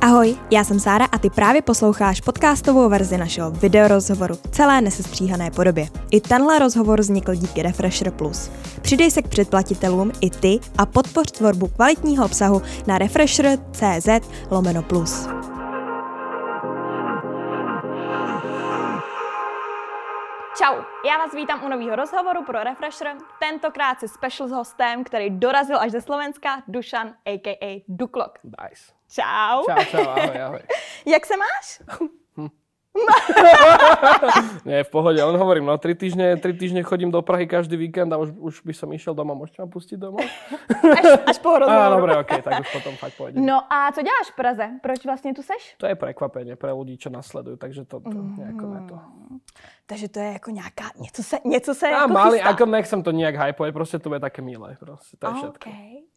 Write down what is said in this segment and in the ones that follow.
Ahoj, já jsem Sára a ty právě posloucháš podcastovou verzi našeho videorozhovoru v celé nesestříhané podobě. I tenhle rozhovor vznikl díky Refresher Plus. Přidej se k předplatitelům i ty a podpoř tvorbu kvalitního obsahu na refresher.cz lomeno plus. Já vás vítám u nového rozhovoru pro Refresher, tentokrát si special s hostem, který dorazil až ze Slovenska, Dušan, a.k.a. Duklok. Nice. Čau. Čau, čau, ahoj, ahoj. Jak se máš? Nie, v pohode, len hovorím, no tri týždne, tri týždne chodím do Prahy každý víkend a už, už by som išiel doma. Môžete ma pustiť domov? Až, až po rozhovoru. Á, dobre, okej, tak už potom fakt pôjdem. No a co děláš v Praze? Proč vlastně tu seš? To je prekvapenie pre ľudí, čo nasledujú, takže to, to nejako ne to. Takže to je jako nějaká, něco se, něco se A jako mali, chystá. ako nechcem to nejak hypovať, proste to je také milé, proste, to je všetko. Okay.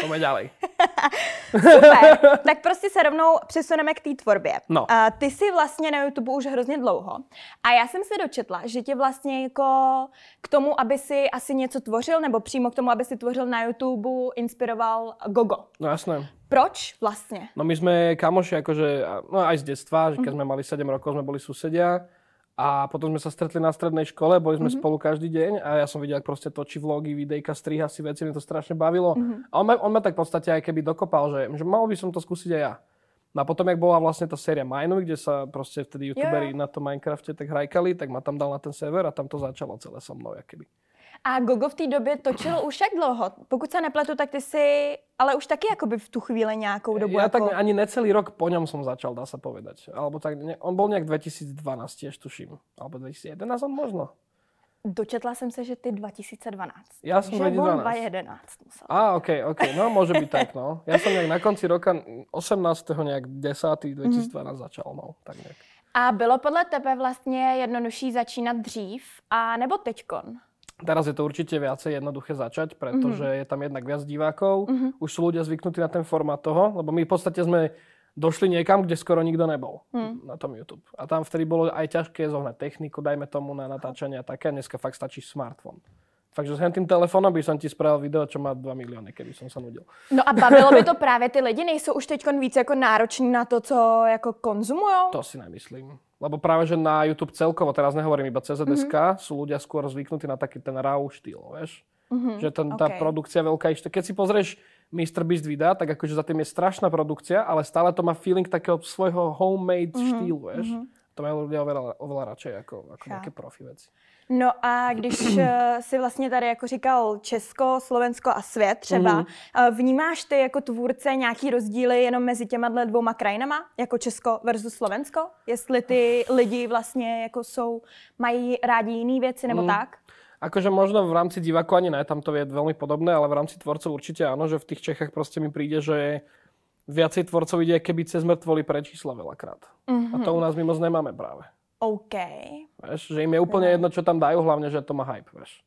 Poďme ďalej. Super, tak prostě se rovnou přesuneme k té tvorbě. No. A ty jsi vlastně na YouTube už hrozně dlouho. A já jsem se dočetla, že tě vlastně jako k tomu, aby si asi něco tvořil, nebo přímo k tomu, aby si tvořil na YouTube, inspiroval Gogo. No jasné. Proč vlastně? No my sme kamoši akože, no aj z detstva, že keď sme mali 7 rokov, sme boli susedia a potom sme sa stretli na strednej škole, boli sme spolu každý deň a ja som videl, ako proste točí vlogy, videjka, striha si veci, mi to strašne bavilo. A on ma, on ma tak v podstate aj keby dokopal, že, že mal by som to skúsiť aj ja. No a potom, jak bola vlastne tá séria Minecraft, kde sa proste vtedy youtuberi na tom Minecrafte tak hrajkali, tak ma tam dal na ten server a tam to začalo celé so mnou, keby. A Gogo v té době točil už jak dlouho? Pokud se nepletu, tak ty si, ale už taky jakoby v tu chvíli nějakou dobu. Ja jako... tak ani necelý rok po ňom som začal, dá sa povedať. Alebo tak, ne, on bol nejak 2012 tiež, tuším. Alebo 2011 on možno. Dočetla jsem se, že ty 2012. Ja som že on 2012. 2011 musel. Á, OK, OK, no môže byť tak, no. Ja som nejak na konci roka, 18. nejak 10. 2012 začal, no, tak nejak. A bylo podle tebe vlastně jednodušší začínat dřív a nebo teďkon? Teraz je to určite viacej jednoduché začať, pretože je tam jednak viac divákov, už sú ľudia zvyknutí na ten formát toho, lebo my v podstate sme došli niekam, kde skoro nikto nebol na tom YouTube. A tam vtedy bolo aj ťažké zohnať techniku, dajme tomu na natáčanie a také, a dneska fakt stačí smartfón. Takže s tým telefónom by som ti spravil video, čo má 2 milióny, keby som sa nudil. No a bavilo by to právě ty lidi? Nejsou už teďkon víc jako nároční na to, co jako konzumujou? To si nemyslím. Lebo práve, že na YouTube celkovo, teraz nehovorím iba CZSK, Mhm. sú ľudia skôr zvyknutí na taký ten raw štýl, vieš? Že ten, tá OK. produkcia veľká, ešte keď si pozrieš Mr. Beast videa, tak akože za tým je strašná produkcia, ale stále to má feeling takého svojho homemade Mhm. štýlu, vieš? To majú ľudia oveľa, oveľa radšej ako, ako nejaké profi veci. No a když eh, si vlastně tady jako říkal Česko, Slovensko a svět třeba, Mhm. eh, vnímáš ty jako tvůrce nějaký rozdíly jenom mezi těma dvouma krajinama, jako Česko versus Slovensko? Jestli ty lidi vlastně jako jsou, mají rádi jiné věci nebo tak? Akože možno v rámci divákov ani ne, tam to je veľmi podobné, ale v rámci tvorcov určite áno, že v tých Čechách proste mi príde, že viacej tvorcov ide keby cez mŕtvoly pre čísla veľakrát. A to u nás my moc nemáme práve. OK. Vieš, že im je úplne jedno, čo tam dajú, hlavne, že to má hype, vieš.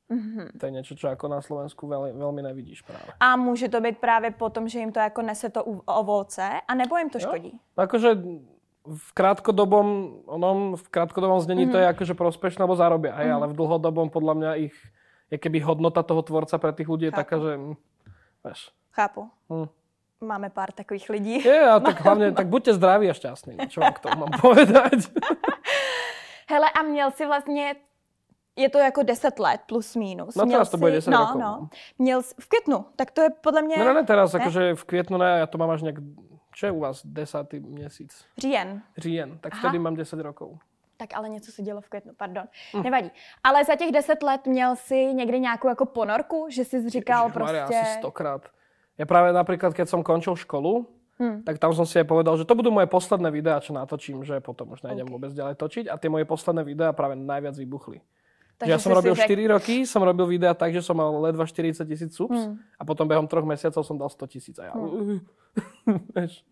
To je niečo, čo ako na Slovensku veľmi, veľmi nevidíš práve. A může to být právě potom, že jim to jako nese to ovoce, a nebo jim to Jo. škodí? Akože v krátkodobom, onom, v krátkodobom znení to je akože prospešné, lebo zarobia, hej, ale v dlhodobom podľa mňa ich, je keby hodnota toho tvorca pre tých ľudí je Chápu. taká, že, hm, vieš, Chápu. hm. Máme pár takových lidí. Je, a tak hlavne, tak buďte zdraví a šťastní, čo vám k tomu mám povedať. Hele, a měl si vlastně, je to jako 10 let plus minus. No měl teraz to bude 10 no, rokov, No, no. měl jsi, v květnu, tak to je podle mě Ne, ne, ne, teraz, akože v kvietnu, ne, ja to mám až nejak, čo je u vás, desátý měsíc, říjen. říjen, tak Aha. vtedy mám 10 rokov. Tak ale něco se dělo v květnu, pardon. Hm. Nevadí. Ale za těch 10 let měl si někdy nějakou jako ponorku, že jsi říkal Ježišmaria, prostě... asi stokrát. Ja práve napríklad, keď som končil školu, Hm. tak tam som si aj povedal, že to budú moje posledné videá, čo natočím, že potom už nejdem OK. vôbec ďalej točiť. A tie moje posledné videá práve najviac vybuchli. Takže že ja som robil řek- 4 roky, som robil videá tak, že som mal ledva 40 tisíc subs Hm. a potom behom troch mesiacov som dal 100 tisíc. A ja... Vieš.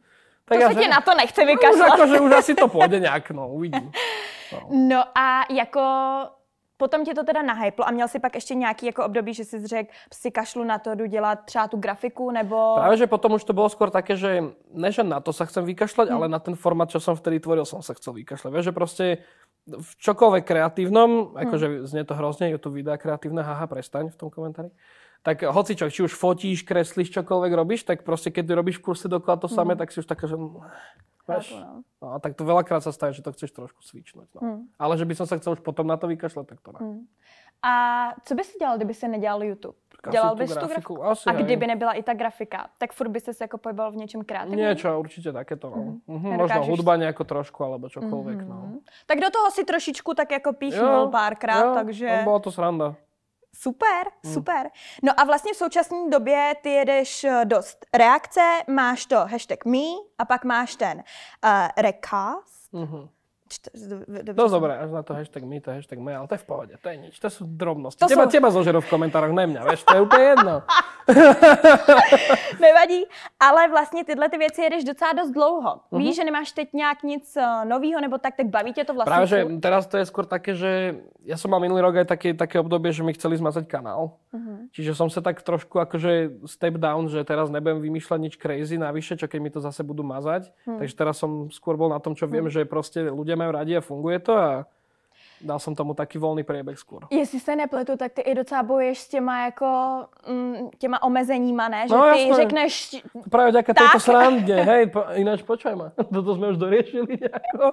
To ja, se ti na to nechce už, vykašlat. akože, už asi to pôjde nejak, no, uvidím. No. No a jako potom ti to teda nahyplo a měl si pak ještě nějaký jako období, že jsi řekl, si kašlu na to, jdu dělat třeba tu grafiku, nebo... Práve, že potom už to bolo skôr také, že ne, že na to sa chcem vykašľať, Hm. ale na ten formát, čo som vtedy tvoril, som sa chcel vykašľať. Vieš, že proste v čokoľvek kreatívnom, akože znie to hrozne, YouTube videa kreatívne, haha, prestaň v tom komentári. tak hocičo, či už fotíš, kreslíš, čokoľvek robíš, tak proste keď robíš v kurse dokola to samé, tak si už taká, že... Vieš, no. no, a tak to veľakrát sa stane, že to chceš trošku svičnúť. No. Mm. Ale že by som sa chcel už potom na to vykašľať, tak to ne. Mm. A co bys dělal, kdyby se nedělal YouTube? Asi Dělal bys tu grafiku, asi A kdyby nebyla i ta grafika, tak furt bys se jako pohyboval v něčem kreativním? Niečo, určite takéto. No. Mhm, Nedokážeš možno si- hudba nejako trošku, alebo čokoľvek. No. Mhm. Tak do toho si trošičku tak jako píchnul párkrát, jo, takže no, Bolo to sranda. Super, Mm. super. No a vlastně v současné době ty jedeš eh, dost reakce, máš to hashtag me a pak máš ten uh, recast. Mhm. Č- d- d- Dosť som- dobré, až na to hashtag my, to hashtag my, ale to je v pohode, to je nič, to sú drobnosti. To teba, sú- teba zožerú v komentároch, ne mňa, vieš, to je úplne jedno. Nevadí, ale vlastně tyhle ty věci jedeš docela dost dlouho. Mhm. Víš, že nemáš teď nějak nic uh, nového nebo tak, tak baví tě to vlastně Práve, že teraz to je skôr také, že ja som mal minulý rok aj také, také obdobie, že mi chceli zmazať kanál. Mhm. Čiže som sa tak trošku akože step down, že teraz nebudem vymýšľať nič crazy navyše, čo keď mi to zase budú mazať. Hm. Takže teraz som skôr bol na tom, čo viem, že proste ľudia majú radi a funguje to a dal som tomu taký voľný priebeh skôr. Jestli se nepletu, tak ty i docela bojuješ s těma jako mm, těma omezeníma, ne? Že No, ty jasné. řekneš, Práve vďaka Tak. tejto srande, hej, po, ináč počuj ma, toto sme už doriešili nejako.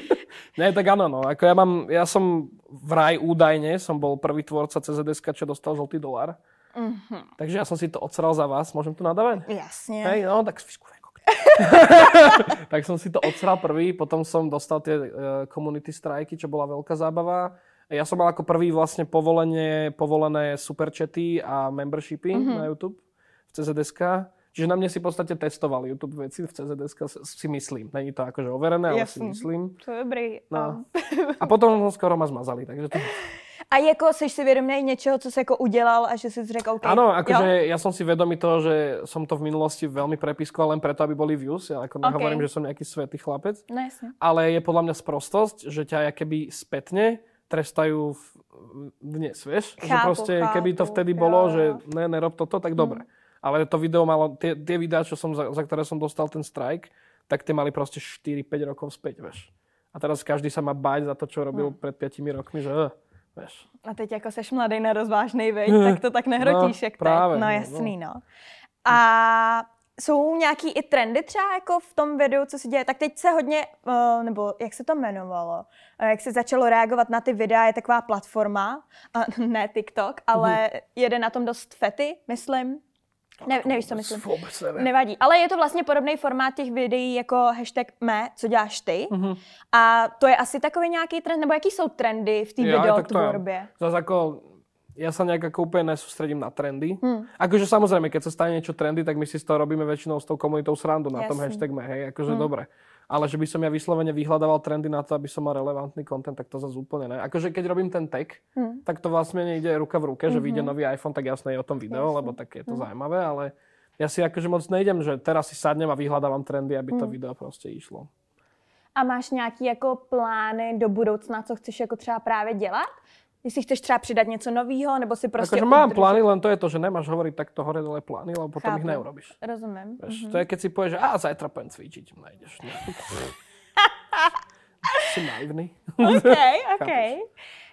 Nie, tak áno, no, ako ja mám, ja som vraj údajne, som bol prvý tvorca CZSK, čo dostal žltý dolar. mhm, Takže ja som si to odsral za vás, môžem tu nadávať? jasně. Hej, no, tak vyskúšaj. tak som si to odsral prvý, potom som dostal tie uh, community strajky, čo bola veľká zábava. Ja som mal ako prvý vlastne povolenie, povolené superchaty a membershipy Mhm. mm-hmm. na YouTube v CZSK. Čiže na mne si v podstate testoval YouTube veci v CZSK, si myslím. Není to akože overené, ale si Jasný. myslím. To je dobrý. No. A potom skoro ma zmazali, takže to... A jako jsi si vědomý něčeho, co jsi jako udělal a že jsi řekl, OK. Áno, akože ja som si vedomý toho, že som to v minulosti veľmi prepískoval len preto, aby boli views. Ja ako nehovorím, že som nejaký svetý chlapec. No ale je podľa mňa sprostosť, že ťa keby spätne trestajú v, dnes, vieš? že Chápu, proste, keby to vtedy bolo, jo. že ne, nerob toto, tak dobre. Ale to video malo, tie, tie videá, čo som, za, za ktoré som dostal ten strike, tak tie mali proste 4-5 rokov späť, vieš. A teraz každý sa má báť za to, čo robil pred 5 rokmi, že eh, vieš. A teď jako seš mladý, nerozvážnej, veď, tak to tak nehrotíš, No, jak právě, teď. No no, jasný, no. A jsou nějaký i trendy třeba jako v tom videu, co se děje? Tak teď se hodně, uh, nebo jak se to jmenovalo, uh, jak se začalo reagovat na ty videa, je taková platforma, uh, ne TikTok, ale jede na tom dost fety, myslím. Ne, nevíš, co myslím. Vôbec neviem. Nevadí, ale je to vlastně podobný formát těch videí jako hashtag me, co děláš ty. Mhm. A to je asi takový nějaký trend, nebo jaký jsou trendy v té Ja, videotvorbě? Zas ako, ja sa nejak ako úplne nesústredím na trendy. Hmm. Akože samozrejme, keď sa stane niečo trendy, tak my si z toho robíme väčšinou s tou komunitou srandu na tom Jasný. hashtag hej, akože dobre. Ale že by som ja vyslovene vyhľadával trendy na to, aby som mal relevantný content, tak to zase úplne ne. Akože keď robím ten tag, Hmm. tak to vlastne nejde ruka v ruke, že vyjde nový iPhone, tak jasné je o tom video, Jasný. lebo tak je to zaujímavé, ale ja si akože moc nejdem, že teraz si sadnem a vyhľadávam trendy, aby to video proste išlo. A máš nějaký jako plány do budoucna, co chceš jako třeba právě dělat? Jestli chceš třeba přidat něco nového, nebo si prostě... Akože mám plány, len to je to, že nemáš hovoriť takto hore dole plány, lebo potom ich Chápu. neurobiš. Rozumím. Vieš, to je keď si povieš, že a zajtra pôjdem cvičiť, nejdeš. Ne. si naivný. OK, OK.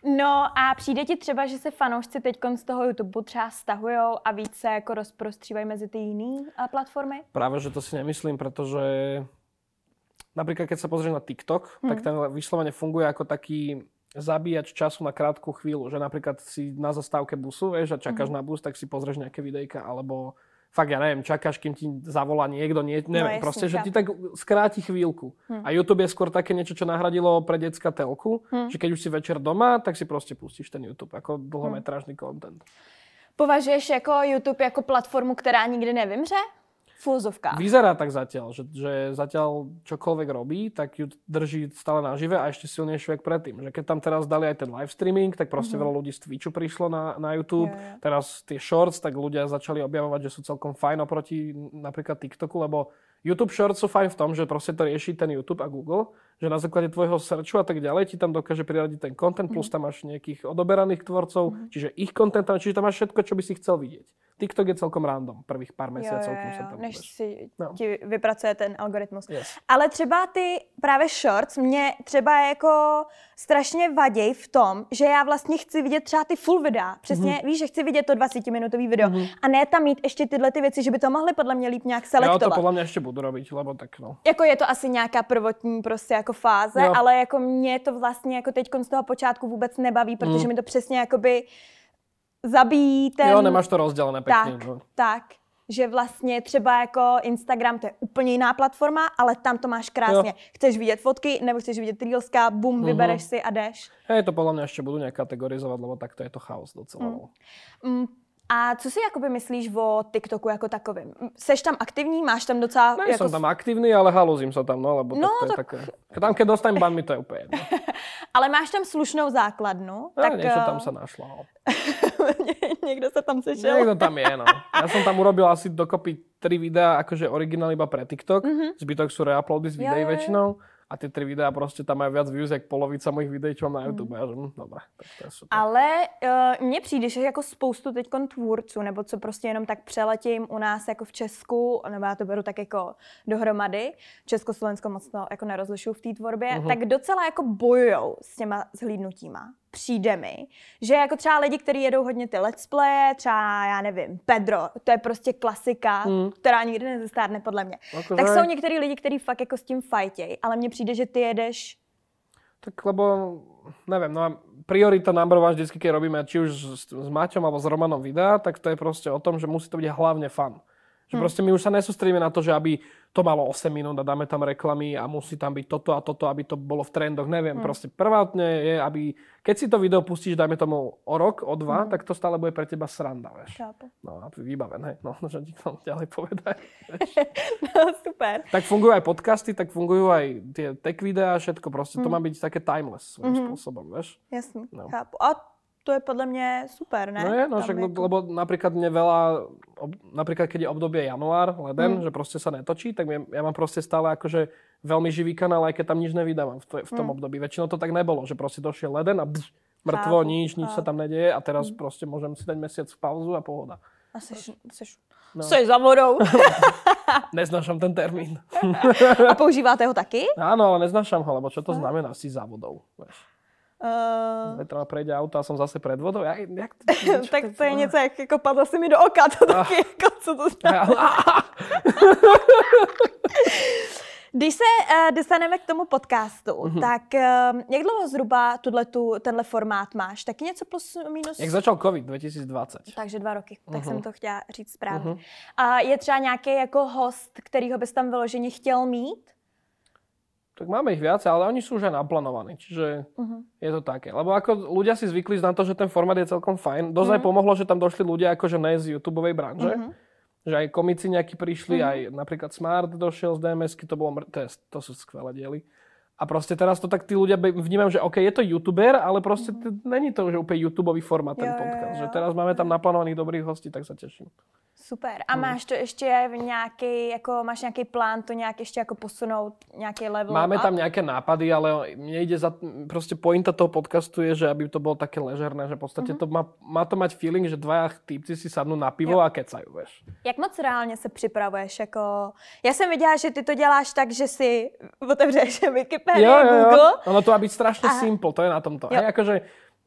No a přijde ti třeba, že se fanoušci teď z toho YouTube třeba stahujou a víc se jako rozprostřívají mezi ty jiné platformy? Práve, že to si nemyslím, pretože napríklad keď sa pozrieš na TikTok, tak ten vyslovene funguje ako taký zabíjač času na krátku chvíľu, že napríklad si na zastávke busu, vieš, a čakáš na bus, tak si pozrieš nejaké videjka, alebo fakt, ja neviem, čakáš, kým ti zavolá niekto, nie, neviem, jasne, proste, že ti tak skráti chvíľku. A YouTube je skôr také niečo, čo nahradilo pre decka telku, že keď už si večer doma, tak si proste pustíš ten YouTube ako dlhometrážny content. Považuješ jako YouTube jako platformu, která nikdy nevymře? V. Vyzerá tak zatiaľ, že, že zatiaľ čokoľvek robí, tak ju drží stále nažive a ešte silnejšie ako predtým. Že keď tam teraz dali aj ten live streaming, tak proste mm-hmm. veľa ľudí z Twitchu prišlo na, na YouTube. Jo. Teraz tie shorts, tak ľudia začali objavovať, že sú celkom fajn oproti napríklad TikToku, lebo YouTube shorts sú fajn v tom, že proste to rieši ten YouTube a Google, že na základe tvojho searchu a tak ďalej ti tam dokáže priradiť ten content, plus tam máš nejakých odoberaných tvorcov, čiže ich content, tam- čiže tam máš všetko, čo by si chcel vidieť. TikTok je celkom random, prvých pár měsíců, jo, jo, jo, tam než budeš. si No. ti vypracuje ten algoritmus. Yes. Ale třeba ty právě shorts mě třeba jako strašně vaděj v tom, že já vlastně chci vidět třeba ty full videa. Přesně, Mhm. mm-hmm. víš, že chci vidět to 20-minutový video. Mm-hmm. A ne tam mít ještě tyhle ty věci, že by to mohli podle mě líp nějak Jo, selektovat. to podle mě ještě budu robiť, lebo tak no. Jako je to asi nějaká prvotní prostě jako fáze, Jo. ale jako mě to vlastně jako teď z toho počátku vůbec nebaví, protože Mm. mi to přesně jakoby zabíjí ten... Jo, nemáš to rozdělené pěkně. Tak, no. tak. Že vlastně třeba jako Instagram, to je úplně jiná platforma, ale tam to máš krásně. Jo. Chceš vidět fotky, nebo chceš vidět reelska, bum, Mhm. vybereš si a jdeš. Hej, to podle mě ještě budu nějak kategorizovat, lebo takto je to chaos docela. Mm. no. Mm, a co si jakoby myslíš o TikToku jako takovým? Seš tam aktivní? Máš tam docela... Ne, jako... som tam aktivní, ale haluzím sa tam, no, lebo No, to je tak- také... Tam, keď dostanem ban, mi to je úplně jedno. Ale máš tam slušnou základnu. No, tak niečo eh, tam sa našlo. No. někdo se tam sešel. Niekto tam je, no. Ja som tam urobil asi dokopy tri videá, akože originál iba pre TikTok. Mm-hmm. Zbytok sú reuploady z videí jo. väčšinou. A tie tri videá proste tam majú viac views, jak polovica mojich videí, čo mám na YouTube. Mm. Ja hm, dobré, tak to je super. Ale uh, mně přijde, že jako spoustu teď tvůrců, nebo co prostě jenom tak přeletím u nás jako v Česku, nebo já to beru tak jako dohromady, Československo moc to jako nerozlišuju v té tvorbě, Mhm. uh-huh. tak docela jako bojujou s těma zhlídnutíma. Přijde mi, že jako třeba lidi, kteří jedou hodně ty let's play, třeba já nevím, Pedro, to je prostě klasika, Mm. která nikdy nezestárne podle mě. Akože Tak jsou některý lidi, kteří fakt jako s tím fajtěj, ale mně přijde, že ty jedeš Tak lebo, neviem, no a priorita number one vždycky, keď robíme či už s, s Maťom alebo s Romanom videa, tak to je proste o tom, že musí to byť hlavne fan. Že Hm. proste my už sa nesústredíme na to, že aby to malo 8 minút a dáme tam reklamy a musí tam byť toto a toto, aby to bolo v trendoch, neviem. Hm. Proste prvotne je, aby, keď si to video pustíš, dajme tomu o rok, o dva, tak to stále bude pre teba sranda, vieš. Chápu. No a vybavené, no, že ti to ďalej povedať. No, super. Tak fungujú aj podcasty, tak fungujú aj tie tech videá, všetko proste. Hm. To má byť také timeless svojím Mhm. spôsobom, vieš. Jasný, No. chápu. A to je podle mě super, ne? No je, no Tam však, jako- lebo napríklad mne veľa, ob, napríklad keď je obdobie január, leden, Mm. že proste sa netočí, tak ja, ja mám proste stále akože veľmi živý kanál, aj keď tam nič nevydávam v, v tom Mm. období. Väčšinou to tak nebolo, že proste došiel leden a bzz, mrtvo, Chápu, nič, nič sa chápu. tam nedeje a teraz proste môžem si dať mesiac pauzu a pohoda. A seš, seš, No. seš za vodou. Neznášam ten termín. A používáte ho taky? Áno, ale neznášam ho, lebo čo to znamená si za vodou? Vieš. Uh, Zajtra prejde auto a som zase pred vodou. Ja, jak to, tak to je něco, jak jako padlo si mi do oka, to taky, jako, co to znamená. Když se uh, dostaneme k tomu podcastu, Mhm. tak uh, jak dlouho zhruba tuto, tenhle formát máš? Taky něco plus minus? Jak začal COVID 2020. Takže dva roky, tak Mhm. jsem to chtěla říct správně. Mhm. A je třeba nějaký jako host, kterýho bys tam vyloženě chtěl mít? Tak máme ich viac, ale oni sú už aj naplánovaní, čiže Mhm. je to také. Lebo ako ľudia si zvykli na to, že ten formát je celkom fajn. Dosť aj Mhm. pomohlo, že tam došli ľudia akože ne z YouTubeovej branže. Mhm. Že aj komici nejakí prišli, Mhm. aj napríklad Smart došiel z DMSky, to, bolo, mr- to, je, to sú skvelé diely. A proste teraz to tak tí ľudia vnímajú, že OK, je to YouTuber, ale proste t- není to už úplne YouTubeový formát ten Mhm. Jo, jo, podcast. jo. Že teraz máme tam naplánovaných dobrých hostí, tak sa teším. Super. A máš to ještě v nějaký, jako máš nějaký plán to nějak ještě jako posunout, nějaký level Máme up? tam nejaké nápady, ale mne ide za... Proste pointa toho podcastu je, že aby to bolo také ležerné, že v podstate Mhm. to má, má to mať feeling, že dvaja týpci si sadnú na pivo Jo. a kecajú, vieš. Jak moc reálně se připravuješ? Jako... Já jsem viděla, že ty to děláš tak, že si otevřeš Wikipedia, Jo, jo, jo. Google. Ono to má byť strašne A- simple, to je na tomto. Jo. Hej, akože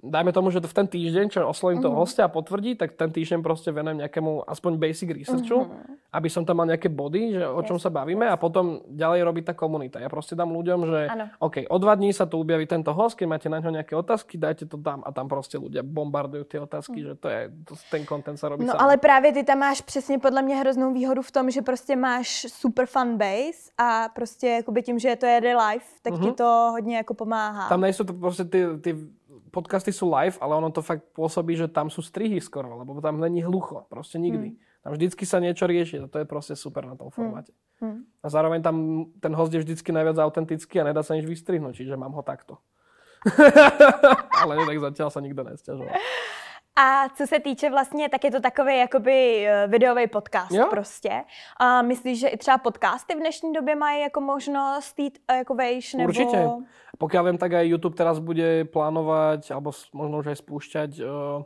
dajme tomu, že to v ten týždeň, čo oslovím toho Mhm. hostia a potvrdí, tak ten týždeň proste venujem nejakému aspoň basic researchu, Mhm. aby som tam mal nejaké body, že o čom sa bavíme a potom ďalej robí tá komunita. Ja proste dám ľuďom, že Áno. OK, o dva dní sa tu objaví tento host, keď máte na ňo nejaké otázky, dajte to tam a tam proste ľudia bombardujú tie otázky, že to je, to, ten content sa robí No sám. ale právě ty tam máš přesně podle mě hroznou výhodu v tom, že prostě máš super fan base a prostě jakoby tím, že to jede live, tak ti Mhm. to hodně jako pomáhá. Tam nejsou to proste tie, tie podcasty sú live, ale ono to fakt pôsobí, že tam sú strihy skoro, lebo tam není hlucho, proste nikdy. Tam vždycky sa niečo rieši a to je proste super na tom formáte. Hm. A zároveň tam ten host je vždycky najviac autentický a nedá sa nič vystrihnúť, čiže mám ho takto. ale tak zatiaľ sa nikto nesťažoval. A co se týče vlastně, tak je to takový jakoby eh, videový podcast Jo. prostě. A myslíš, že i třeba podcasty v dnešní době mají jako možnost jít eh, jako vejš, nebo... Určite. Pokiaľ viem, tak aj YouTube teraz bude plánovať, alebo možno už aj spúšťať uh,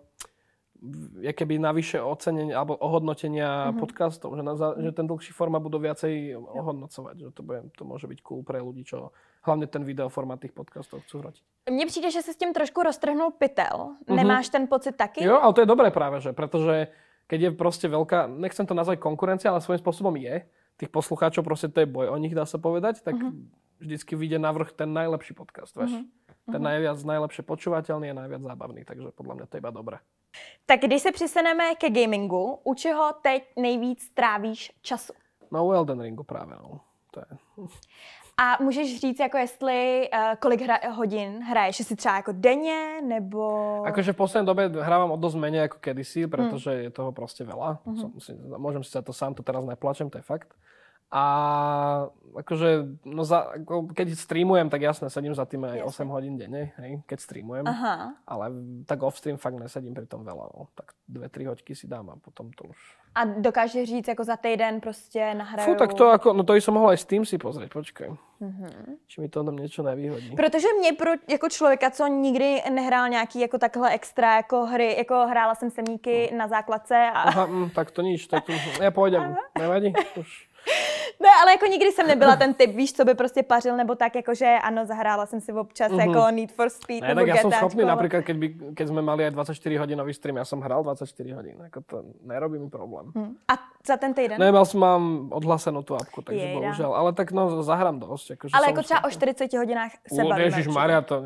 je keby navyše ocenenia alebo ohodnotenia Mhm. podcastov, že, na, že ten dlhší formát budú viacej ohodnocovať, že to, bude, to môže byť cool pre ľudí, čo hlavne ten videoformát tých podcastov chcú hrotiť. Mně přijde, že se s tím trošku roztrhnul pytel. Nemáš ten pocit taky? Mhm. Jo, ale to je dobré práve, že pretože keď je proste veľká, nechcem to nazvať konkurencia, ale svojím spôsobom je, tých poslucháčov proste to je boj o nich, dá sa povedať, tak vždycky vyjde na vrch ten najlepší podcast, vieš. Ten najviac, najlepšie počúvateľný a najviac zábavný, takže podľa mňa to je iba dobré. Tak když se přiseneme ke gamingu, u čeho teď nejvíc trávíš času? No u Elden Ringu práve, no. To je. A můžeš říct, jako jestli, uh, kolik hra, hodin hraješ, jestli třeba jako denně, nebo... Akože v poslednej dobe hrávam o dosť menej ako kedysi, pretože je toho proste veľa. Mhm. Som, si, môžem si za to sám, to teraz neplačem, to je fakt. A akože, no za, ako, keď streamujem, tak jasne, sedím za tým aj Jasne. 8 hodín denne, hej, keď streamujem. Aha. Ale tak off-stream fakt nesedím pri tom veľa. No. Tak dve, tri hoďky si dám a potom to už... A dokážeš říct, jako za týden prostě nahraju... Fú, tak to ako, no to som mohol aj s tým si pozrieť, počkaj. Mhm. Či mi to tam niečo nevyhodí. Protože mě pro, jako člověka, co nikdy nehrál nějaký jako takhle extra jako hry, jako hrála jsem semíky na základce a... Aha, mm, tak to nič, tak to, ja pôjdem, nevadí, už. Ne, ale jako nikdy jsem nebyla ten typ, víš, co by prostě pařil, nebo tak, jakože ano, zahrála jsem si občas Mhm. jako Need for Speed, Ne, nebo tak ja som schopný, ale- napríklad, keď, by, keď sme mali aj 24-hodinový stream, ja som hral 24 hodín, ako to nerobí mi problém. Hm. A za ten týden? Nemal som mám odhlasenú tú apku, takže Jejda. bohužiaľ. Ale tak no, zahrám dosť. Akože ale jako třeba o schopný. 40 hodinách se U, bavíme. Ježiš. Maria, to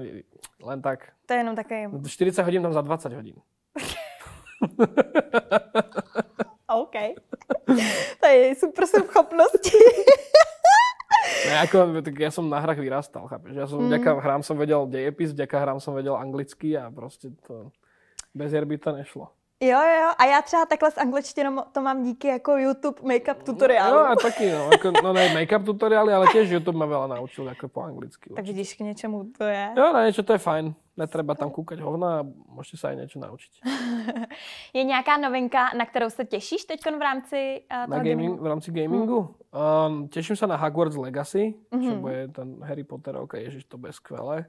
len tak. To je jenom takový, 40 hodín tam za 20 hodín. OK. to je super schopnosti. Ne, ako, tak ja som na hrách vyrastal, chápeš? Ja som, vďaka hrám som vedel dejepis, vďaka hrám som vedel anglicky a proste to... Bez hier by to nešlo. jo, jo. A já třeba takhle s angličtinou to mám díky jako YouTube make-up tutoriálu. No a taký, no, ako, no ne make-up tutoriály, ale tiež YouTube ma veľa naučil ako po anglicky. tak vidíš, k něčemu to je. Jo, na niečo to je fajn. Netreba tam kúkať hovna a môžete sa aj niečo naučiť. Je nějaká novinka, na kterou se těšíš teď v rámci uh, Na gaming, gamingu? v rámci gamingu? Um, teším sa na Hogwarts Legacy, čo Mhm. bude ten Harry Potterovka, ježiš, to bude skvelé.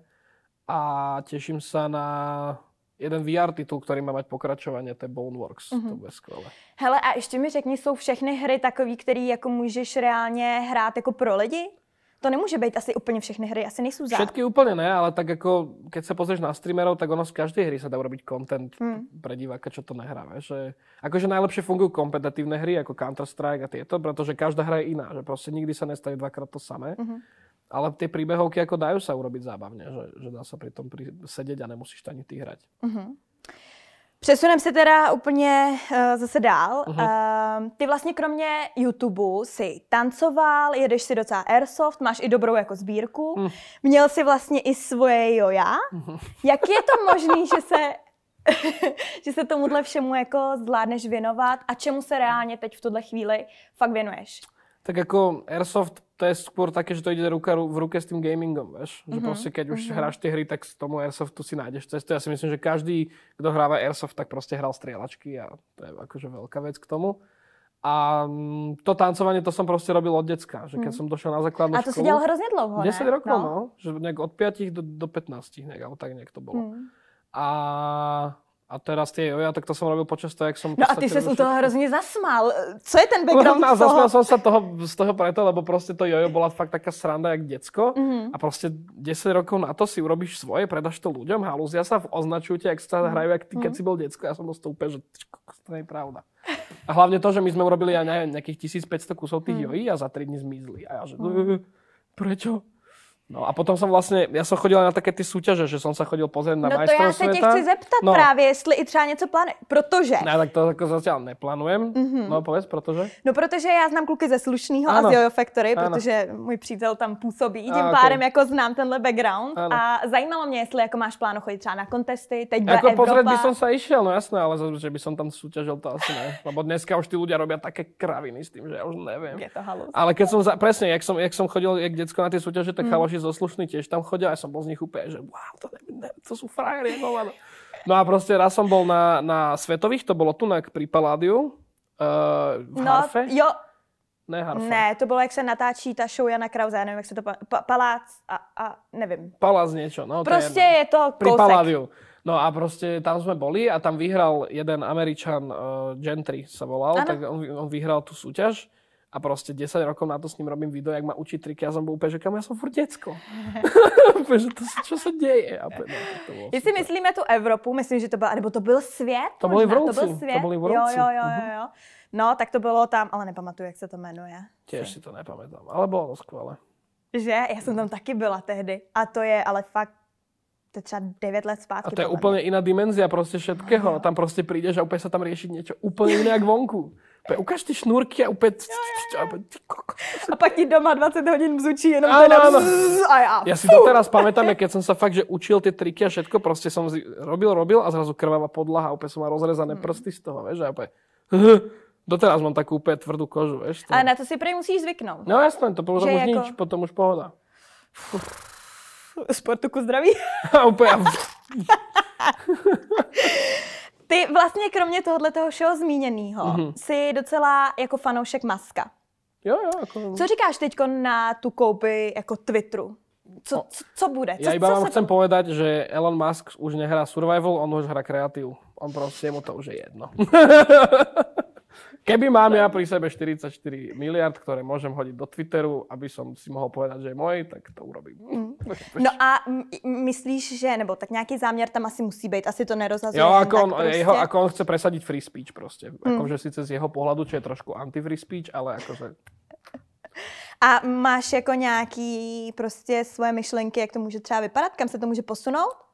A teším sa na jeden VR titul, ktorý má mať pokračovanie, to je Boneworks. Mhm. To bude skvelé. Hele, a ještě mi řekni, jsou všechny hry takový, který jako můžeš reálně hrát jako pro lidi? To nemůže být asi úplně všechny hry, asi nejsou za. Všetky úplne ne, ale tak ako, keď sa pozrieš na streamerov, tak ono z každej hry sa dá urobiť content Hmm. pre diváka, čo to nehrá. Že, akože najlepšie fungujú kompetitívne hry, ako Counter-Strike a tieto, pretože každá hra je iná, že proste nikdy sa nestane dvakrát to samé. Mhm. Ale tie príbehovky ako dajú sa urobiť zábavne, že, že dá sa pri tom pri, sedieť a nemusíš to ani ty hrať. Mhm. Přesuneme se teda úplně uh, zase dál. Mhm. Uh, ty vlastně kromě YouTube si tancoval, jedeš si docela airsoft, máš i dobrou jako sbírku. Mhm. Měl si vlastně i svoje joja. Jak je to možné, že se že se tomuhle všemu jako zvládneš věnovat a čemu se reálně teď v tuhle chvíli fakt věnuješ? Tak ako Airsoft, to je skôr také, že to ide ruka ru- v ruke s tým gamingom, vieš. Že proste keď už hráš tie hry, tak z tomu Airsoftu si nájdeš cestu. Ja si myslím, že každý, kto hráva Airsoft, tak proste hral strieľačky a to je akože veľká vec k tomu. A mm, to tancovanie, to som proste robil od decka. Že keď som došiel na základnú A to si školu... dělal hrozně dlouho, ne? 10 rokov, no. no. Že nejak od 5 do, do 15, nejak, alebo tak nejak to bolo. Hmm. A, a teraz tie joja, tak to som robil počas toho, jak som... v No a ty se u toho hrozně zasmál. Co je ten background No, a z toho? zasmial som sa toho, z toho preto, lebo proste to jojo bola fakt taká sranda, jak decko. Mhm. A proste 10 rokov na to si urobíš svoje, predáš to ľuďom, halúzia sa, označujú ťa, jak sa Mhm. hrajú, jak ty, keď si bol decko. Ja som bol z toho úplne, že "Ty kokos, to nie je pravda. A hlavne to, že my sme urobili aj neviem, nejakých 1500 kusov Mhm. tých jojí a za 3 dní zmizli. A ja že, "E, prečo? No a potom som vlastne, ja som chodil na také ty súťaže, že som sa chodil pozrieť na No to majstrov já se tě sveta. chci zeptat no. právě, jestli i třeba něco plánuje. Protože, Ne, tak to ako zatiaľ neplánujem. Mhm. No povedz, protože? no protože já znám kluky ze Slušného a z Jojo Factory, Ano. protože můj přítel tam působí. Tím A, pádem jako znám tenhle background Ano. a zajímalo mě, jestli jako máš pláno chodit třeba na kontesty, teď bude Ako Evropa. pozrieť by som sa išiel, no jasné, ale že by som tam súťažil, to asi ne. Lebo dneska už tí ľudia robia také kraviny s tým, že ja už neviem. Je to halus. Ale keď som, za, presne, jak som, jak som chodil, jak decko na tie súťaže, Mm. Tak chaloši zo slušný tiež tam chodia a som bol z nich úplne, že wow, to, ne, ne, to sú frajeri, no, a proste raz som bol na, na svetových, to bolo tu na, pri Paládiu, uh, v No, Harfe. jo, Ne Harfa. ne, to bylo, jak se natáčí ta show Jana Krause, já nevím, jak se to pa, pa, palác a, a nevím. Palác niečo, no to Prostě je je to Pri kousek. Paládiu. No a proste tam sme boli a tam vyhral jeden Američan, uh, Gentry sa volal, Áno. tak on, on vyhral tú súťaž a proste 10 rokov na to s ním robím video, jak ma učí triky a som bol úplne, že kam ja som furt decko. že to, čo sa deje? A úplne, no, to bolo Jestli super. myslíme tu Evropu, myslím, že to byl, nebo to byl svět? To byli Vrolci, To byl to svět. byli jo, Vrolci, jo, jo, mhm. jo, jo. No, tak to bylo tam, ale nepamatuju, jak se to jmenuje. Tiež si to nepamätám, ale bolo to skvelé. Že? Já jsem tam taky byla tehdy. A to je ale fakt, to je třeba 9 let zpátky. A to je úplne iná dimenzia proste všetkého. Tam proste prídeš a úplne sa tam rieši niečo úplne iné jak vonku. Ukáž ty šnúrky a úplne... a pak ti doma 20 hodin bzučí jenom Áno, teda áno. bzz, a já. Ja si doteraz pamätám, jak keď som sa fakt, že učil tie triky a všetko, proste som robil, robil a zrazu krvavá podlaha, úplne som mal rozrezané Hmm. prsty z toho, vieš, a úplne... Doteraz mám takú úplne tvrdú kožu, vieš. To... Ale na to si prý musíš zvyknout. No jasné, to potom Že už jako- nič, potom už pohoda. Sportu ku zdraví. A úplne... Ty vlastně kromě tohohle toho všeho zmíněného Mhm. mm-hmm. jsi docela jako fanoušek Maska. Jo, jo, ako... Co říkáš teď na tu koupi jako Twitteru? Co, co, co bude? Co, Ja iba vám chcem povedať, že Elon Musk už nehrá survival, on už hrá kreatív. On proste, mu to už je jedno. Keby mám ja pri sebe 44 miliard, ktoré môžem hodiť do Twitteru, aby som si mohol povedať, že je môj, tak to urobím. No a myslíš, že, nebo tak nějaký záměr tam asi musí být, asi to nerozhazuje Jo, ako on, prostě. jeho, ako on chce presadiť free speech proste. Akože síce z jeho pohľadu, čo je trošku anti-free speech, ale akože... A máš jako nějaký prostě svoje myšlenky, jak to může třeba vypadat, kam se to může posunout?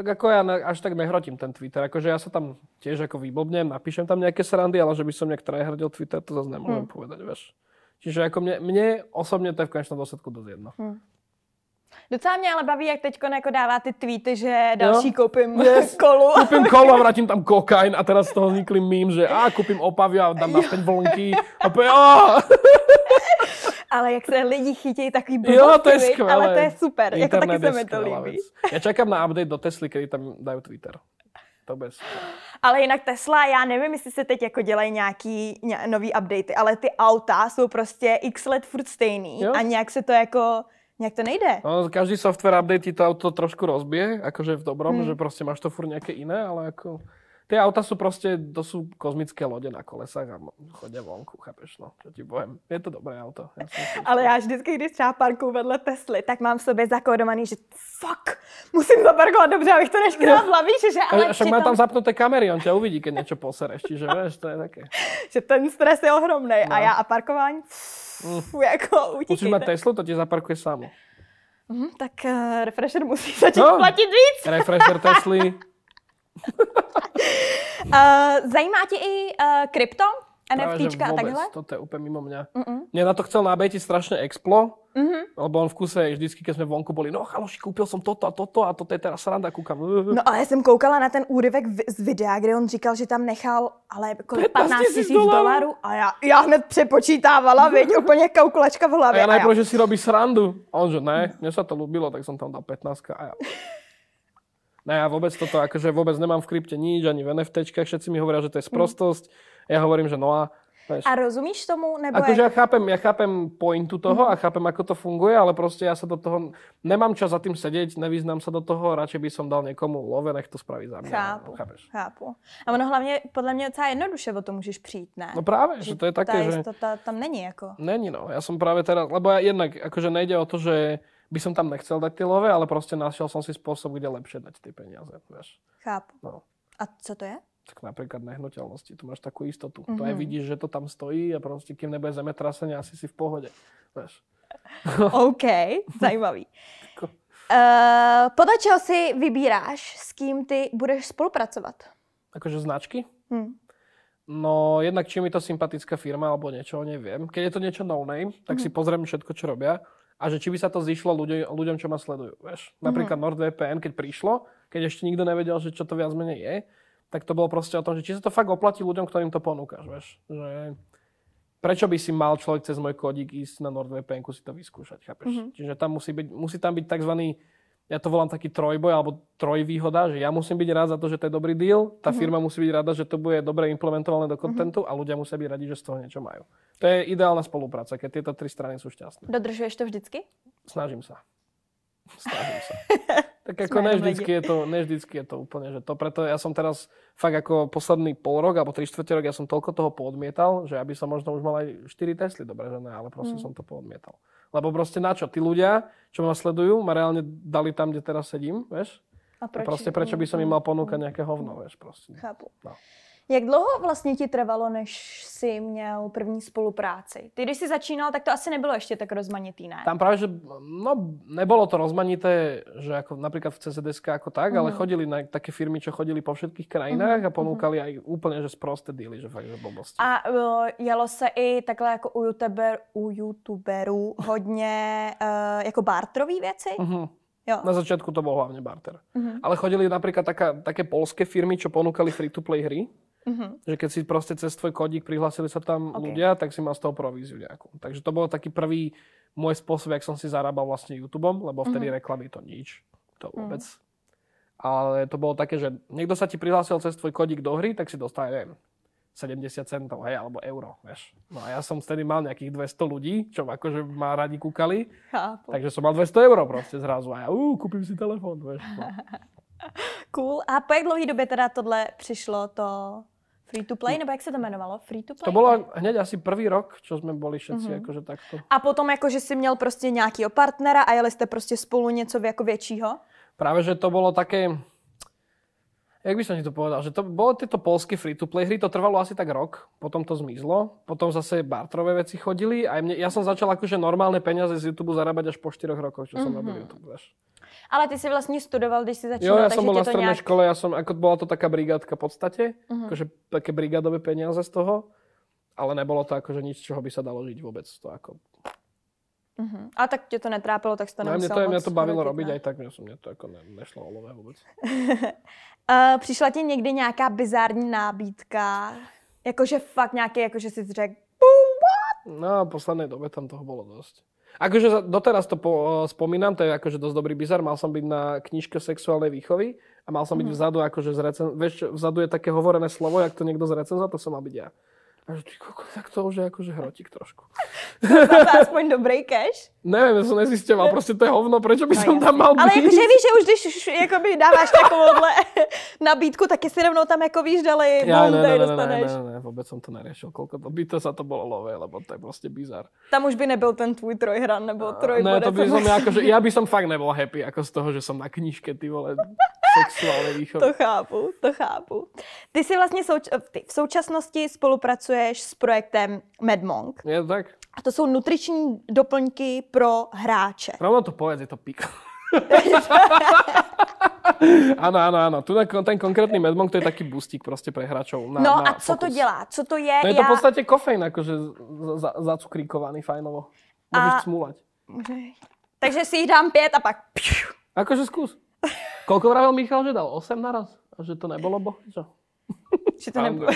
Tak ako ja až tak nehrotím ten Twitter. Akože ja sa tam tiež ako vyblbnem, napíšem tam nejaké srandy, ale že by som nejak tryhardil Twitter, to zase nemôžem Hm. povedať, vieš. Čiže ako mne, mne osobne to je v konečnom dôsledku dosť jedno. Docela mě ale baví, jak teď jako dává ty tweety, že další Jo. koupím Yes. kolu. Kúpim kolo a vrátim tam kokain a teraz z toho vznikli mím, že a kúpim opavy a dám naspäť vlnky a poviem, "Á." Ale jak se lidi chytí takový Jo, blbosti, to je viď? skvelé. Ale to je super, jako taky se mi to líbí. Ja čakám na update do Tesly, kedy tam dajú Twitter. To bez. Ale jinak Tesla, já nevím, jestli se teď jako dělají nějaký ně, nový updaty, ale ty auta jsou prostě x let furt stejný Jo. a nějak se to jako, nějak to nejde. No, každý software update ti to auto trošku rozbije, akože v dobrom, Hmm. že proste máš to furt nejaké iné, ale ako... Tie auta sú proste, to sú kozmické lode na kolesách a chodia vonku, chápeš, no, čo ti poviem. Je to dobré auto. Ja Ale já vždycky, když třeba parkuju vedle Tesly, tak mám v sobě zakódovaný, že fuck, musím zaparkovat dobře, abych to neškrala v hlavě, že ale A však má tam přitom, zapnuté kamery, on ťa uvidí, keď niečo posereš, čiže vieš, to je také. že ten stres je ohromný. No. A já a parkování, pff, jako Musíš mať utíkejte. Teslu, to ti zaparkuje samo. Hm, tak uh, refresher musí začít No. platit víc. Refresher Tesly, Uh, zajímá tě i uh, krypto? NFTčka a takhle? toto je úplne mimo mňa. Mne na to chcel nabejtiť strašne Explo, Mhm. lebo on v kuse vždycky, keď sme vonku boli, no chaloši, kúpil som toto a toto a toto je teraz sranda, kúkam. No ale jsem koukala na ten úryvek z videa, kde on říkal, že tam nechal ale kolik 15 15 000 tisíc dolarů. a já, já hned přepočítávala, viď, úplně kalkulačka v A hlavě. ja a já, najprv, že si robí srandu. A on, že ne, mne sa to ľúbilo, tak som tam dal 15 a ja... Ne, ja vôbec toto, akože vôbec nemám v krypte nič, ani v NFTčkách, všetci mi hovoria, že to je sprostosť. Ja hovorím, že no a... Vieš, a rozumíš tomu? Nebo Akože ja chápem, ja chápem pointu toho a chápem, ako to funguje, ale proste ja sa do toho... Nemám čas za tým sedieť, nevyznám sa do toho, radšej by som dal niekomu love, nech to spraví za mňa. Chápu, No, chápeš? chápu. A ono hlavně, podle mě docela jednoduše o to můžeš přijít, ne? No práve, že to je také, Ta že... jistota tam není jako. Není no, ja som práve teraz, lebo ja jednak, akože nejde o to, že by som tam nechcel dať tie love, ale proste našiel som si spôsob, kde lepšie dať tie peniaze, vieš. Chápu. No. A co to je? Tak napríklad nehnuteľnosti, tu máš takú istotu. Mhm. To aj vidíš, že to tam stojí a proste kým nebude zemetrasenie, asi si v pohode, vieš. OK, zajímavý. Uh, podle čeho si vybíráš, s kým ty budeš spolupracovat? Akože značky? Hm. No jednak či mi to sympatická firma alebo niečo, neviem. Keď je to niečo no name, tak Mhm. si pozriem všetko, čo robia a že či by sa to zišlo ľuďom, ľuďom čo ma sledujú. Vieš? Napríklad Mhm. NordVPN, keď prišlo, keď ešte nikto nevedel, že čo to viac menej je, tak to bolo proste o tom, že či sa to fakt oplatí ľuďom, ktorým to ponúkaš. Vieš? Že prečo by si mal človek cez môj kódik ísť na NordVPN si to vyskúšať, chápeš? Mhm. Mm-hmm. Čiže tam musí, byť, musí tam byť tzv. Ja to volám taký trojboj alebo trojvýhoda, že ja musím byť rád za to, že to je dobrý deal, tá firma musí byť rada, že to bude dobre implementované do kontentu a ľudia musia byť radi, že z toho niečo majú. To je ideálna spolupráca, keď tieto tri strany sú šťastné. Dodržuješ to vždycky? Snažím sa. Snažím sa. Tak ako ne vždycky, je to, ne vždycky je to úplne, že to preto ja som teraz fakt ako posledný pol rok alebo 3 čtvrte rok ja som toľko toho poodmietal, že aby som možno už mal aj 4 Tesly, dobre, že ne, ale proste mm. som to poodmietal. Lebo proste na čo? Tí ľudia, čo ma sledujú, ma reálne dali tam, kde teraz sedím, vieš? A, prečo? a proste prečo by som im mal ponúkať nejaké hovno, vieš, proste. Chápu. No. Jak dlouho vlastně ti trvalo, než jsi měl první spolupráci? Ty, když jsi začínal, tak to asi nebylo ještě tak rozmanitý, ne? Tam práve, že no, nebolo to rozmanité, že ako napríklad v CZSK ako tak, mm-hmm. ale mhm. chodili na také firmy, čo chodili po všetkých krajinách mm-hmm. a ponúkali mm-hmm. aj úplne, že sprosté díly, že fakt, že blbosti. A uh, jelo se i takhle jako u, YouTuber, u youtuberů hodně uh, jako bartrový věci? Mm-hmm. Jo. Na začiatku to bol hlavne barter. Mm-hmm. Ale chodili napríklad taká, také polské firmy, čo ponúkali free-to-play hry. Uh-huh. Že keď si proste cez tvoj kodík prihlásili sa tam okay. ľudia, tak si mal z toho províziu nejakú. Takže to bol taký prvý môj spôsob, jak som si zarábal vlastne YouTubeom, lebo vtedy uh-huh. reklamy to nič. To mhm. vôbec. Uh-huh. Ale to bolo také, že niekto sa ti prihlásil cez tvoj kodík do hry, tak si dostal, neviem, 70 centov, hej, alebo euro, vieš. No a ja som vtedy mal nejakých 200 ľudí, čo akože ma radi kúkali. Chápu. Takže som mal 200 euro proste zrazu a ja, uh, kúpim si telefón, vieš. No. cool. A po jak dlouhý době teda tohle přišlo, to Free to play, nebo jak se to jmenovalo? Free to play? To bylo hned asi prvý rok, čo jsme byli všetci mm-hmm. jakože takto. A potom jako, že jsi měl prostě nějakýho partnera a jeli jste prostě spolu něco jako většího? Práve, že to bolo také, jak by som ti to povedal, že to bolo tieto polské free-to-play hry, to trvalo asi tak rok, potom to zmizlo, potom zase bartrové veci chodili a mne, ja som začal akože normálne peniaze z YouTube zarábať až po 4 rokoch, čo som mm-hmm. robil YouTube, vieš. Ale ty si vlastně studoval, když si začínal, Jo, ja som bol na strednej nejak... škole, ja som, ako bola to taká brigádka v podstate, uh-huh. akože také brigádové peniaze z toho, ale nebolo to akože nič, čoho by sa dalo žiť vôbec. To ako... Uh-huh. A tak tě to netrápilo, tak si to no, nemusel mě to, mě to bavilo robiť aj tak, mne, mne to ako ne, nešlo o lové vôbec. uh, přišla ti někdy nějaká bizární nábídka? Jakože fakt nějaký, jakože si řekl, No, v poslednej dobe tam toho bolo dosť. Akože doteraz to po, spomínam, to je akože dosť dobrý bizar. Mal som byť na knižke sexuálnej výchovy a mal som byť mm. vzadu, akože z recen... Vieš, vzadu je také hovorené slovo, jak to niekto z recenza, to som mal byť ja. A že ty koko, tak to už je akože hrotík trošku. to aspoň dobrý cash? Neviem, ja som nezistěval, prostě to je hovno, prečo by no, som tam mal byť? Ale jakože víš, že už když jakoby dáváš takovouhle nabídku, tak si rovnou tam jako víš, dali ja, ne, ne, ne, dostaneš. Ne, ne, ne, vôbec som to neriešil, koľko to by to za to bolo lové, lebo to je prostě bizar. Tam už by nebyl ten tvůj trojhran, nebo troj. Ne, to by som ja, akože, ja by som fakt nebol happy, ako z toho, že som na knižke, ty vole, sexuálnej výchovy. To chápu, to chápu. Ty si vlastně souč- ty v současnosti spolupracuješ s projektem MedMonk. Je to tak? A to jsou nutriční doplňky pro hráče. Rovno to povedz, je to pik. Áno, áno, áno. Tu ten konkrétny Medmonk, to je taký boostík proste pre hráčov. Na, no na a co fokus. to dělá? Co to je? No je to v podstate kofeín, akože zacukríkovaný fajnovo. Môžeš a... smúlať. Takže si ich dám pět a pak... Akože skús. Koľko vravel Michal, že dal? 8 naraz? A že to nebolo boh? Čo? Že to nebylo.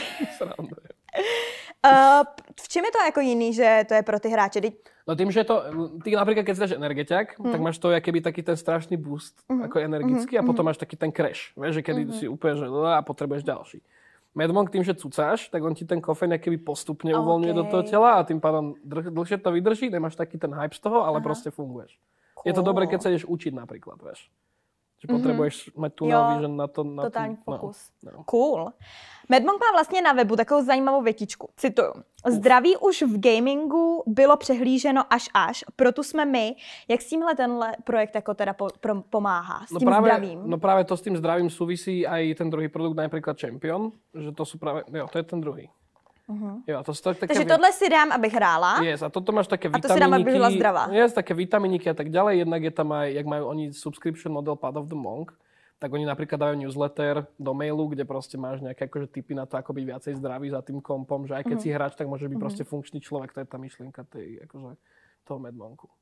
Uh, v čem je to jako jiný, že to je pro ty hráče? No tým, že to, ty napríklad keď si dáš energetiak, hmm. tak máš to keby taký ten strašný boost, mm. ako energický, mm. a mhm. potom máš taký ten crash, vieš, že kedy mm. si úplne, že a potrebuješ ďalší. Medmonk tým, že cucáš, tak on ti ten kofeín keby postupne okay. uvoľňuje do toho tela a tým pádom dlh, dlhšie to vydrží, nemáš taký ten hype z toho, ale Aha. proste funguješ. Cool. Je to dobré, keď sa ideš učiť napríklad, vieš. Že mm-hmm. potřebuješ mať tunnel vision na to. Na totální no, fokus. No, no. Cool. Medmonk má vlastně na webu takovou zajímavou větičku. Cituju. Zdraví už v gamingu bylo přehlíženo až až, proto jsme my. Jak s tímhle tenhle projekt jako teda po, pro, pomáhá? S no tím no práve, zdravím? No právě to s tím zdravím souvisí aj ten druhý produkt, například Champion, že to jsou právě, jo, to je ten druhý. Uh-huh. Jo, to to také Takže tohle si dám, abych hrála. Yes, a toto máš také vitaminiky. A to si dám, aby byla zdravá. Yes, také vitaminiky a tak ďalej. Jednak je tam aj, jak majú oni subscription model Pad of the Monk, tak oni napríklad dávajú newsletter do mailu, kde proste máš nejaké akože tipy na to, ako byť viacej zdravý za tým kompom, že aj keď uh-huh. si hráč, tak môže byť uh-huh. proste funkčný človek. To je tá myšlienka tej, akože, toho medmonku.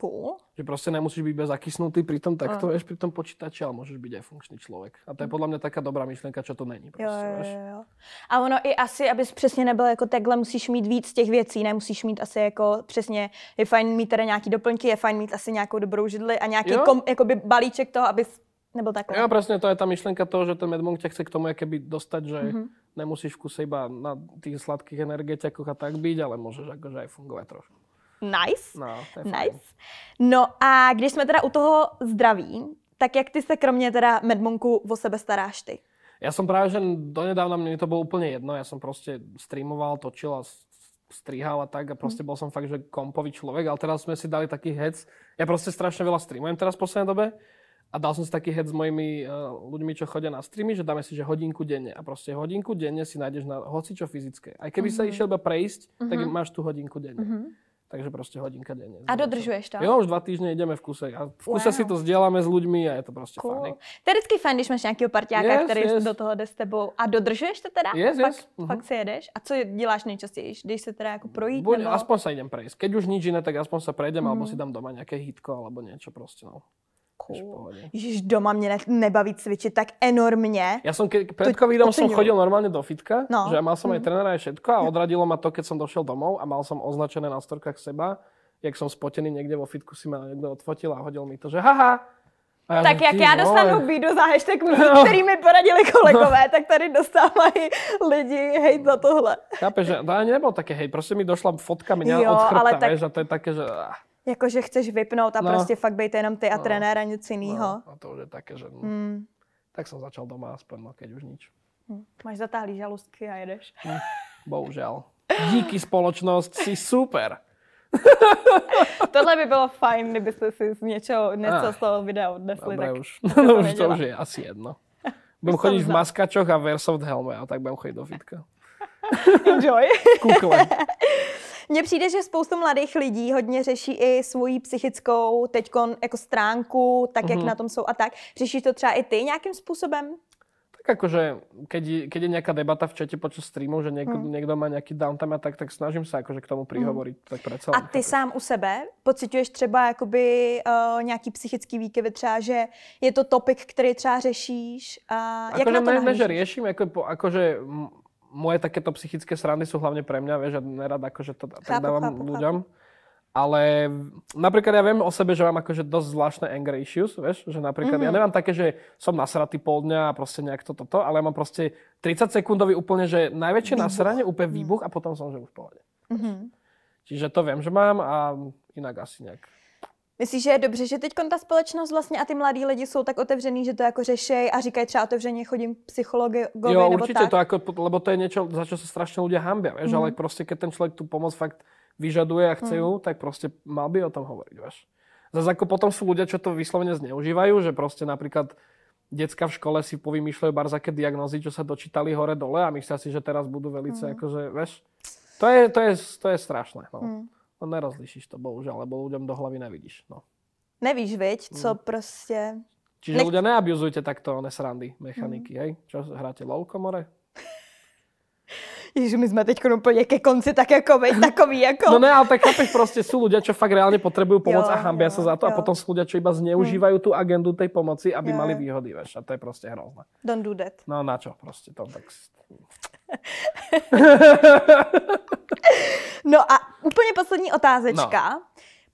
Cool. Že proste nemusíš byť bez zakysnutý pri tom takto, vieš, pri tom počítači, ale môžeš byť aj funkčný člověk. A to je podľa mňa taká dobrá myšlenka, čo to není. Prostě, jo, jo, jo. A ono i asi, abys přesně nebyl jako takhle, musíš mít víc těch věcí, nemusíš mít asi jako přesně, je fajn mít teda nějaký doplňky, je fajn mít asi nějakou dobrou židli a nějaký kom, jakoby balíček toho, abys nebyl takhle. Jo, presne, to je tá myšlenka toho, že ten medmonk ťa chce k tomu keby dostať, že mm-hmm. nemusíš v kuse iba na tých sladkých energetiakoch a tak byť, ale môžeš akože aj fungovať trošku. Nice. No, to je nice. No a když jsme teda u toho zdraví, Tak jak ty se kromě teda Medmonku o sebe staráš ty? Ja som práve, že donedávna mne to bolo úplne jedno. Ja som proste streamoval, točil a strihal a tak a proste bol som fakt, že kompový človek, ale teraz sme si dali taký hec. Ja proste strašne veľa streamujem teraz v poslednej dobe a dal som si taký head s mojimi uh, ľuďmi, čo chodia na streamy, že dáme si, že hodinku denne a proste hodinku denne si nájdeš na hocičo fyzické. Aj keby mm-hmm. sa išiel iba prejsť, mm-hmm. tak máš tú hodinku denne. Mm-hmm. Takže proste hodinka denne. A dodržuješ to? Jo, už dva týždne ideme v kuse. A v kuse wow. si to sděláme s ľuďmi a je to prostě cool. fajn. To je vždycky fajn, když máš nějakého partiáka, yes, který yes. do toho jde s tebou. A dodržuješ to teda? Yes, fakt, yes. Uh-huh. si jedeš? A co děláš nejčastěji? Když se teda jako projít? Buď, nebo... Aspoň sa idem prejsť. Keď už nič iné, tak aspoň sa prejdem, mm-hmm. alebo si dám doma nejaké hitko, alebo niečo proste. No. Cool. Ježiš, doma mě ne, nebaví cvičit tak enormně. Ja som, ke, pred covidom som chodil normálne do fitka, no. že mal som mm. aj trénera aj všetko a odradilo ma to, keď som došiel domov a mal som označené na storkách seba, jak som spotený niekde vo fitku, si ma niekto odfotil a hodil mi to, že haha, a tak jak já dostanu vídu za hashtag muzik, no. který mi poradili kolegové, tak tady dostávají lidi hejt za tohle. Chápeš, že to ani nebol také hejt, prostě mi došla fotka mě od chrbta, tak... vieš, a to je také, že... Jako, že chceš vypnout a no. prostě fakt být jenom ty a no. trenér a nic jiného. No. A to už je také, že... Hmm. Tak som začal doma aspoň, no, keď už nič. Hmm. Máš zatáhlý žalustky a jedeš. Hmm. Bohužel. Díky spoločnosť, si super. Tohle by bylo fajn, kdybyste si z něčeho, něco ah, z toho videa odnesli. Dobre, tak už. No, už to už je asi jedno. Budem chodit v maskačoch a v Airsoft helme a tak budem chodit do fitka. Enjoy. Kukle. Mně přijde, že spoustu mladých lidí hodně řeší i svoji psychickou teďkon jako stránku, tak jak mm-hmm. na tom jsou a tak. Řešíš to třeba i ty nějakým způsobem? Tak akože, keď, keď je nejaká debata v čete počas streamu, že niekto, hmm. niekto má nejaký downtime a tak, tak snažím sa akože k tomu prihovoriť. Hmm. Tak predsa a ty chápeš. sám u sebe pocituješ třeba jakoby uh, nějaký psychický výkyvy třeba, že je to topik, který třeba řešíš a jak akože na to ne, ne, že riešim, ako, akože moje takéto psychické srandy sú hlavne pre mňa, vieš, že nerad akože to chápu, tak dávam chápu, ľuďom. Chápu. Ale napríklad ja viem o sebe, že mám akože dosť zvláštne anger issues, vieš, že napríklad mm-hmm. ja nemám také, že som nasratý pol dňa a proste nejak toto, to, ale ja mám proste 30 sekundový úplne, že najväčšie výbuch. nasranie, úplne mhm. výbuch a potom som, že už v pohode. Mm-hmm. Čiže to viem, že mám a inak asi nejak. Myslíš, že je dobře, že teď ta společnost vlastně a ty mladí lidi jsou tak otevřený, že to jako řešej a říkají třeba otevřeně chodím psychologovi Jo, určite tak? to ako, lebo to je niečo, za čo sa strašne ľudia hambia, vieš, mm. ale proste keď ten človek tú pomoc fakt vyžaduje a chce ju, mm. tak proste mal by o tom hovoriť, vieš. Zase ako potom sú ľudia, čo to vyslovene zneužívajú, že proste napríklad decka v škole si povymýšľajú barzaké diagnozy, čo sa dočítali hore dole a myslia si, že teraz budú velice, mm. akože, vieš. To je, to je, to je strašné, no. Mm. No nerozlišíš to, bohužiaľ, lebo ľuďom do hlavy nevidíš, no. Nevíš, veď, co mm. proste... Čiže Nech... ľudia neabuzujte takto nesrandy mechaniky, mm. hej? Čo, hráte LOL komore? Ježiš, my sme teď úplně ke konci tak jako veď, takový jako... No ne, ale tak chápeš, proste sú ľudia, čo fakt reálne potrebujú pomoc jo, a hambia jo, sa za to jo. a potom sú ľudia, čo iba zneužívajú hmm. tú agendu tej pomoci, aby jo. mali výhody, vieš. A to je proste hrozné. Don't do that. No na čo proste, to tak... no a úplně poslední otázečka. No.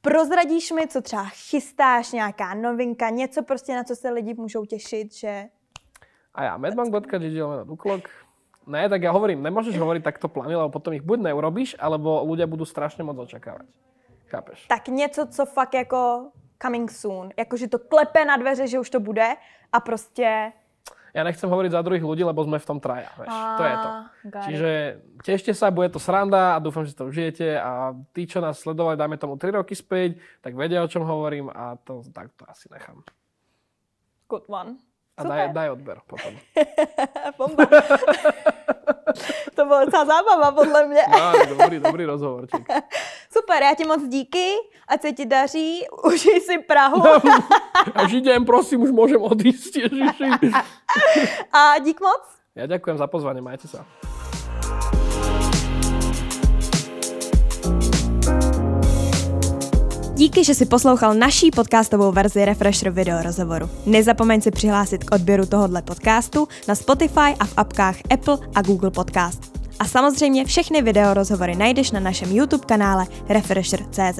Prozradíš mi, co třeba chystáš, nějaká novinka, něco prostě, na co se lidi můžou těšit, že... A ja, medbank.gg, uklok, Ne, tak ja hovorím, nemôžeš hovoriť takto plány, lebo potom ich buď neurobiš, alebo ľudia budú strašne moc očakávať. Chápeš? Tak něco, co fakt jako coming soon. Jakože to klepe na dveře, že už to bude a prostě... Ja nechcem hovoriť za druhých ľudí, lebo sme v tom traja, vieš. A, to je to. Čiže tešte sa, bude to sranda a dúfam, že to užijete a tí, čo nás sledovali, dáme tomu 3 roky späť, tak vedia, o čom hovorím a to tak to asi nechám. Good one. A daj, daj odber potom. to byla docela zábava, podle mě. no, dobrý, dobrý rozhovorčík. Super, já ti moc díky, ať se ti daří, užij si Prahu. Až idem, prosím, už môžem odísť, ježiši. A dík moc. Ja ďakujem za pozvanie, majte sa. Díky, že si poslouchal naší podcastovou verzi Refresher video rozhovoru. Nezapomeň si přihlásit k odběru tohoto podcastu na Spotify a v apkách Apple a Google Podcast. A samozřejmě všechny video rozhovory najdeš na našem YouTube kanále Refresher.cz.